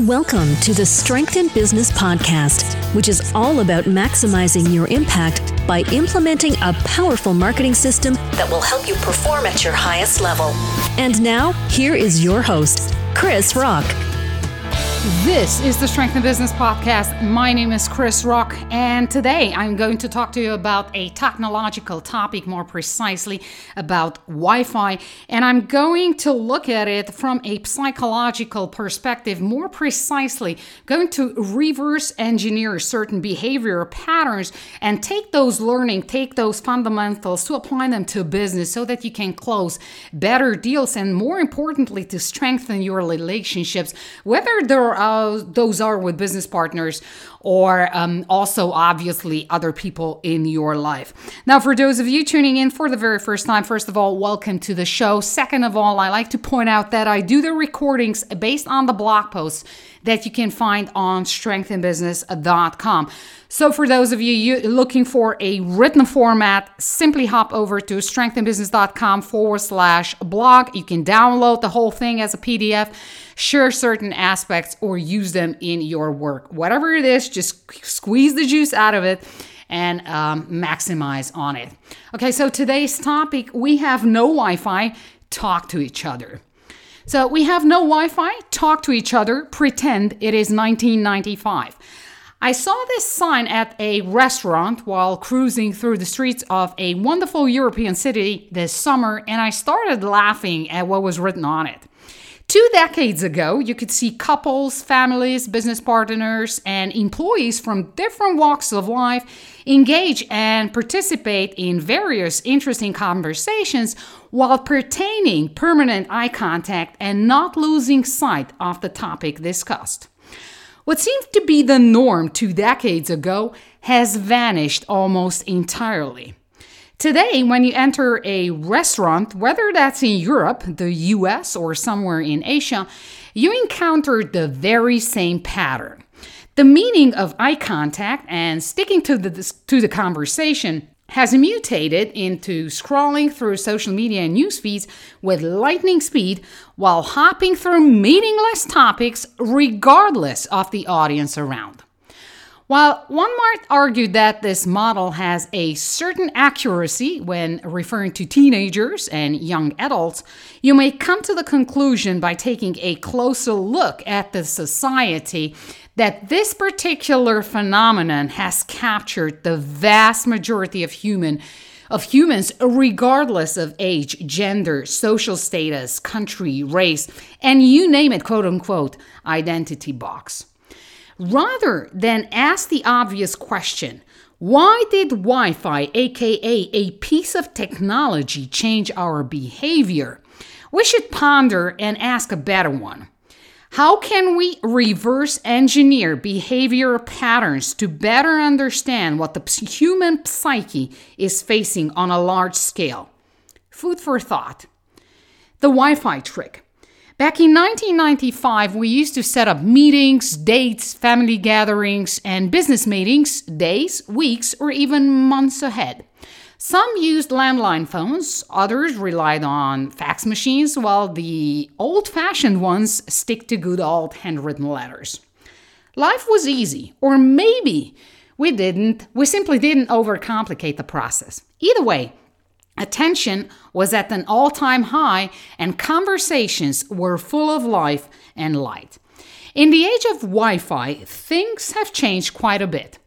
Welcome to the Strength in Business podcast, which is all about maximizing your impact by implementing a powerful marketing system that will help you perform at your highest level. And now, here is your host, Krisz Rokk. This is the Strength in Business podcast. My name is Krisz Rokk, and today I'm going to talk to you about a technological topic, more precisely about Wi Fi. And I'm going to look at it from a psychological perspective, more precisely, going to reverse engineer certain behavior patterns and take those learning, take those fundamentals to apply them to business so that you can close better deals and, more importantly, to strengthen your relationships, whether uh, those are with business partners or um, also obviously other people in your life. Now, for those of you tuning in for the very first time, first of all, welcome to the show. Second of all, I like to point out that I do the recordings based on the blog posts that you can find on strengthinbusiness.com. So, for those of you looking for a written format, simply hop over to strengthinbusiness.com forward slash blog. You can download the whole thing as a PDF, share certain aspects, or use them in your work. Whatever it is, just squeeze the juice out of it and um, maximize on it. Okay, so today's topic we have no Wi Fi, talk to each other. So we have no Wi Fi, talk to each other, pretend it is 1995. I saw this sign at a restaurant while cruising through the streets of a wonderful European city this summer, and I started laughing at what was written on it. Two decades ago, you could see couples, families, business partners, and employees from different walks of life engage and participate in various interesting conversations while pertaining permanent eye contact and not losing sight of the topic discussed. What seemed to be the norm two decades ago has vanished almost entirely. Today, when you enter a restaurant, whether that's in Europe, the US, or somewhere in Asia, you encounter the very same pattern. The meaning of eye contact and sticking to the, to the conversation has mutated into scrolling through social media and news feeds with lightning speed while hopping through meaningless topics regardless of the audience around. While one might argue that this model has a certain accuracy when referring to teenagers and young adults, you may come to the conclusion by taking a closer look at the society that this particular phenomenon has captured the vast majority of human of humans regardless of age, gender, social status, country, race, and you name it quote unquote identity box. Rather than ask the obvious question, why did Wi Fi, aka a piece of technology, change our behavior? We should ponder and ask a better one. How can we reverse engineer behavior patterns to better understand what the human psyche is facing on a large scale? Food for thought. The Wi Fi trick. Back in 1995, we used to set up meetings, dates, family gatherings, and business meetings days, weeks, or even months ahead. Some used landline phones, others relied on fax machines, while the old fashioned ones stick to good old handwritten letters. Life was easy, or maybe we didn't, we simply didn't overcomplicate the process. Either way, Attention was at an all time high, and conversations were full of life and light. In the age of Wi Fi, things have changed quite a bit.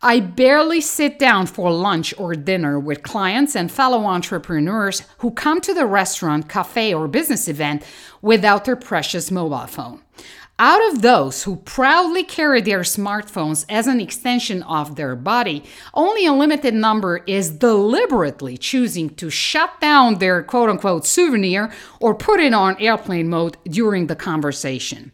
I barely sit down for lunch or dinner with clients and fellow entrepreneurs who come to the restaurant, cafe, or business event without their precious mobile phone. Out of those who proudly carry their smartphones as an extension of their body, only a limited number is deliberately choosing to shut down their quote unquote souvenir or put it on airplane mode during the conversation.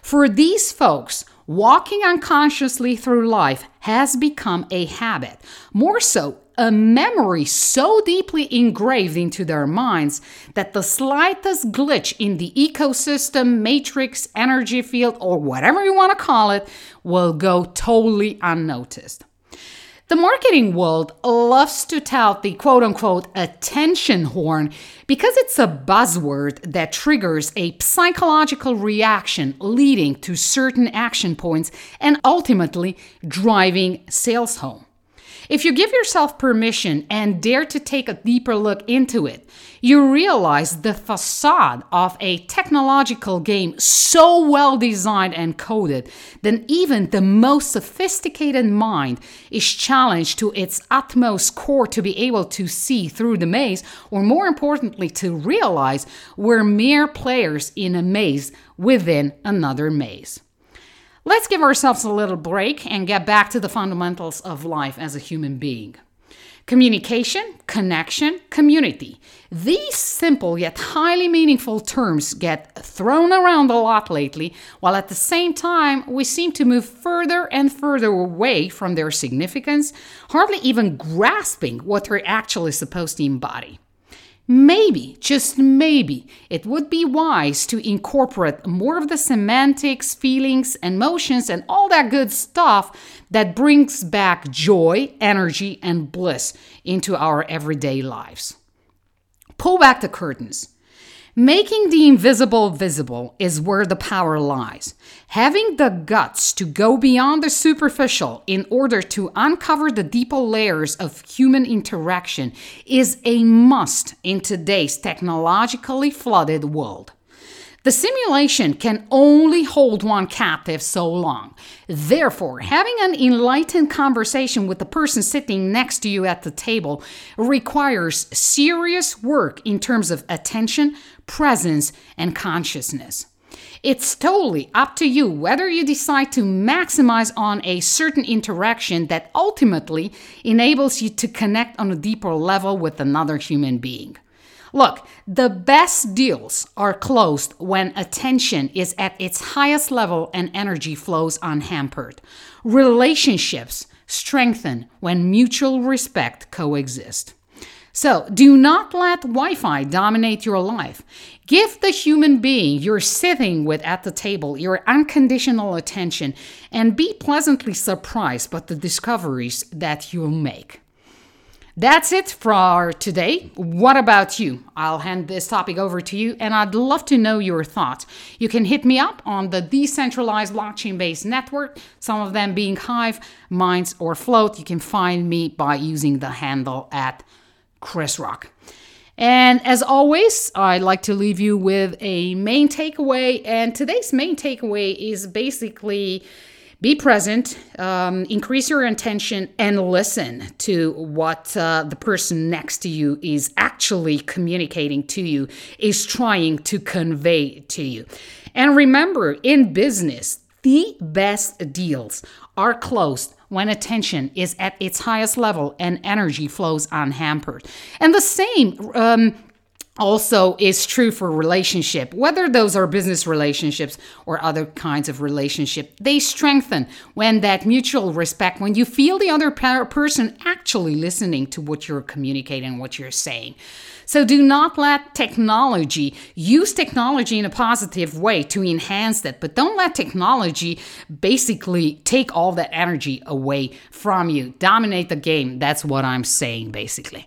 For these folks, walking unconsciously through life has become a habit, more so a memory so deeply engraved into their minds that the slightest glitch in the ecosystem, matrix, energy field, or whatever you want to call it will go totally unnoticed. The marketing world loves to tout the quote unquote attention horn because it's a buzzword that triggers a psychological reaction leading to certain action points and ultimately driving sales home. If you give yourself permission and dare to take a deeper look into it, you realize the facade of a technological game so well designed and coded that even the most sophisticated mind is challenged to its utmost core to be able to see through the maze, or more importantly, to realize we're mere players in a maze within another maze. Let's give ourselves a little break and get back to the fundamentals of life as a human being. Communication, connection, community. These simple yet highly meaningful terms get thrown around a lot lately, while at the same time we seem to move further and further away from their significance, hardly even grasping what they're actually supposed to embody. Maybe, just maybe, it would be wise to incorporate more of the semantics, feelings, emotions, and all that good stuff that brings back joy, energy, and bliss into our everyday lives. Pull back the curtains. Making the invisible visible is where the power lies. Having the guts to go beyond the superficial in order to uncover the deeper layers of human interaction is a must in today's technologically flooded world. The simulation can only hold one captive so long. Therefore, having an enlightened conversation with the person sitting next to you at the table requires serious work in terms of attention, presence, and consciousness. It's totally up to you whether you decide to maximize on a certain interaction that ultimately enables you to connect on a deeper level with another human being. Look, the best deals are closed when attention is at its highest level and energy flows unhampered. Relationships strengthen when mutual respect coexist. So, do not let Wi Fi dominate your life. Give the human being you're sitting with at the table your unconditional attention and be pleasantly surprised by the discoveries that you'll make. That's it for today. What about you? I'll hand this topic over to you and I'd love to know your thoughts. You can hit me up on the decentralized blockchain based network, some of them being Hive, Minds, or Flote. You can find me by using the handle at Krisz Rokk. And as always, I'd like to leave you with a main takeaway. And today's main takeaway is basically be present, um, increase your attention, and listen to what uh, the person next to you is actually communicating to you, is trying to convey to you. And remember, in business, the best deals are closed when attention is at its highest level and energy flows unhampered. And the same um, also is true for relationship. Whether those are business relationships or other kinds of relationship they strengthen when that mutual respect when you feel the other person actually listening to what you're communicating what you're saying. So do not let technology use technology in a positive way to enhance that but don't let technology basically take all that energy away from you. Dominate the game. That's what i'm saying basically